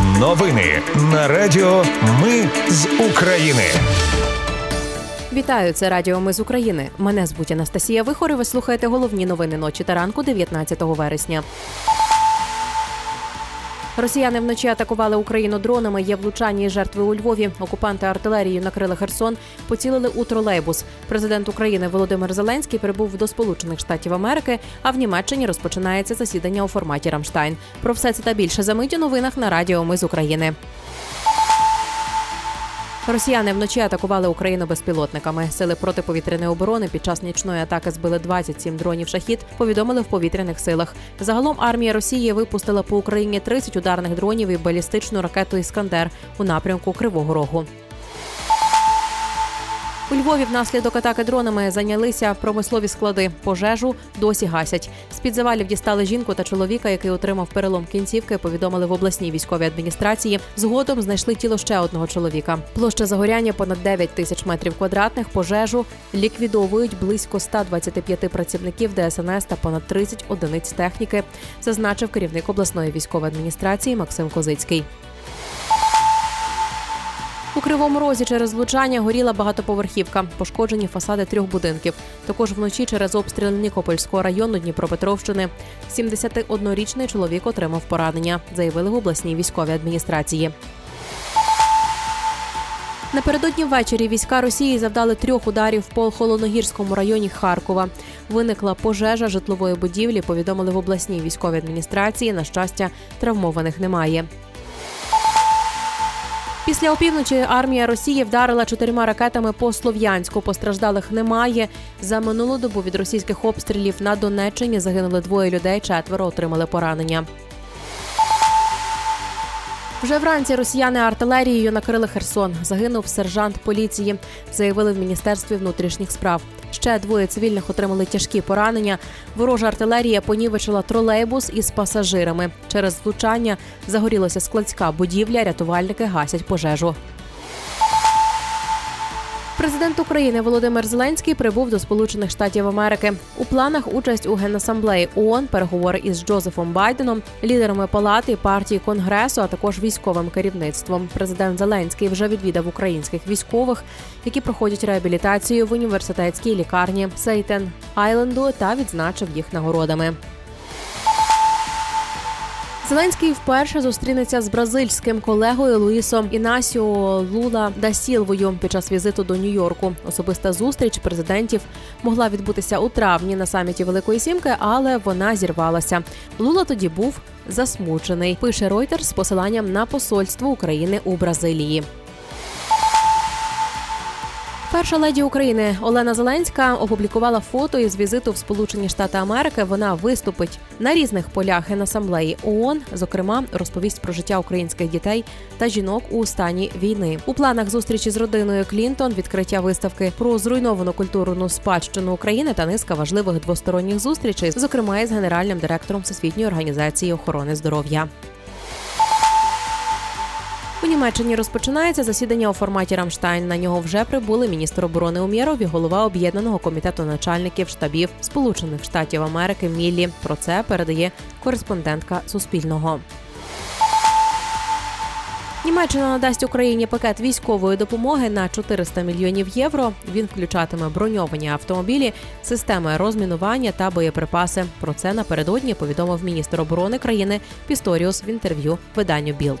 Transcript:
Новини на Радіо Ми з України. Вітаю, це Радіо Ми з України. Мене звуть Анастасія Вихор і Ви слухаєте головні новини ночі та ранку 19 вересня. Росіяни вночі атакували Україну дронами. Є влучання і жертви у Львові. Окупанти артилерією накрили Херсон, поцілили у тролейбус. Президент України Володимир Зеленський прибув до Сполучених Штатів Америки. А в Німеччині розпочинається засідання у форматі Рамштайн. Про все це та більше замить у новинах на Радіо Ми з України. Росіяни вночі атакували Україну безпілотниками. Сили протиповітряної оборони під час нічної атаки збили 27 дронів шахід. Повідомили в повітряних силах. Загалом армія Росії випустила по Україні 30 ударних дронів і балістичну ракету Іскандер у напрямку Кривого Рогу. У Львові внаслідок атаки дронами зайнялися промислові склади. Пожежу досі гасять. З під завалів дістали жінку та чоловіка, який отримав перелом кінцівки. Повідомили в обласній військовій адміністрації. Згодом знайшли тіло ще одного чоловіка. Площа загоряння понад 9 тисяч метрів квадратних. Пожежу ліквідовують близько 125 працівників ДСНС та понад 30 одиниць техніки. Зазначив керівник обласної військової адміністрації Максим Козицький. У кривому розі через влучання горіла багатоповерхівка, пошкоджені фасади трьох будинків. Також вночі через обстріл Нікопольського району Дніпропетровщини 71-річний чоловік отримав поранення, заявили в обласній військовій адміністрації. Напередодні ввечері війська Росії завдали трьох ударів по холодногірському районі Харкова. Виникла пожежа житлової будівлі. Повідомили в обласній військовій адміністрації. На щастя, травмованих немає. Після опівночі армія Росії вдарила чотирма ракетами по Слов'янську. Постраждалих немає. За минулу добу від російських обстрілів на Донеччині загинули двоє людей, четверо отримали поранення. Вже вранці росіяни артилерією накрили Херсон. Загинув сержант поліції, заявили в міністерстві внутрішніх справ. Ще двоє цивільних отримали тяжкі поранення. Ворожа артилерія понівечила тролейбус із пасажирами. Через влучання загорілася складська будівля. Рятувальники гасять пожежу. Президент України Володимир Зеленський прибув до Сполучених Штатів Америки. У планах участь у генасамблеї ООН, переговори із Джозефом Байденом, лідерами палати партії конгресу, а також військовим керівництвом. Президент Зеленський вже відвідав українських військових, які проходять реабілітацію в університетській лікарні Сейтен Айленду та відзначив їх нагородами. Зеленський вперше зустрінеться з бразильським колегою Луїсом Інасіо Лула Дасілвою під час візиту до Нью-Йорку. Особиста зустріч президентів могла відбутися у травні на саміті Великої Сімки, але вона зірвалася. Лула тоді був засмучений. Пише Reuters з посиланням на посольство України у Бразилії. Перша леді України Олена Зеленська опублікувала фото із візиту в Сполучені Штати Америки. Вона виступить на різних полях генасамблеї ООН, зокрема, розповість про життя українських дітей та жінок у стані війни. У планах зустрічі з родиною Клінтон, відкриття виставки про зруйновану культурну спадщину України та низка важливих двосторонніх зустрічей, зокрема із генеральним директором Всесвітньої організації охорони здоров'я. У Німеччині розпочинається засідання у форматі Рамштайн. На нього вже прибули міністр оборони Умєров і голова об'єднаного комітету начальників штабів Сполучених Штатів Америки Міллі. Про це передає кореспондентка Суспільного. Німеччина надасть Україні пакет військової допомоги на 400 мільйонів євро. Він включатиме броньовані автомобілі, системи розмінування та боєприпаси. Про це напередодні повідомив міністр оборони країни Пісторіус в інтерв'ю виданню Білд.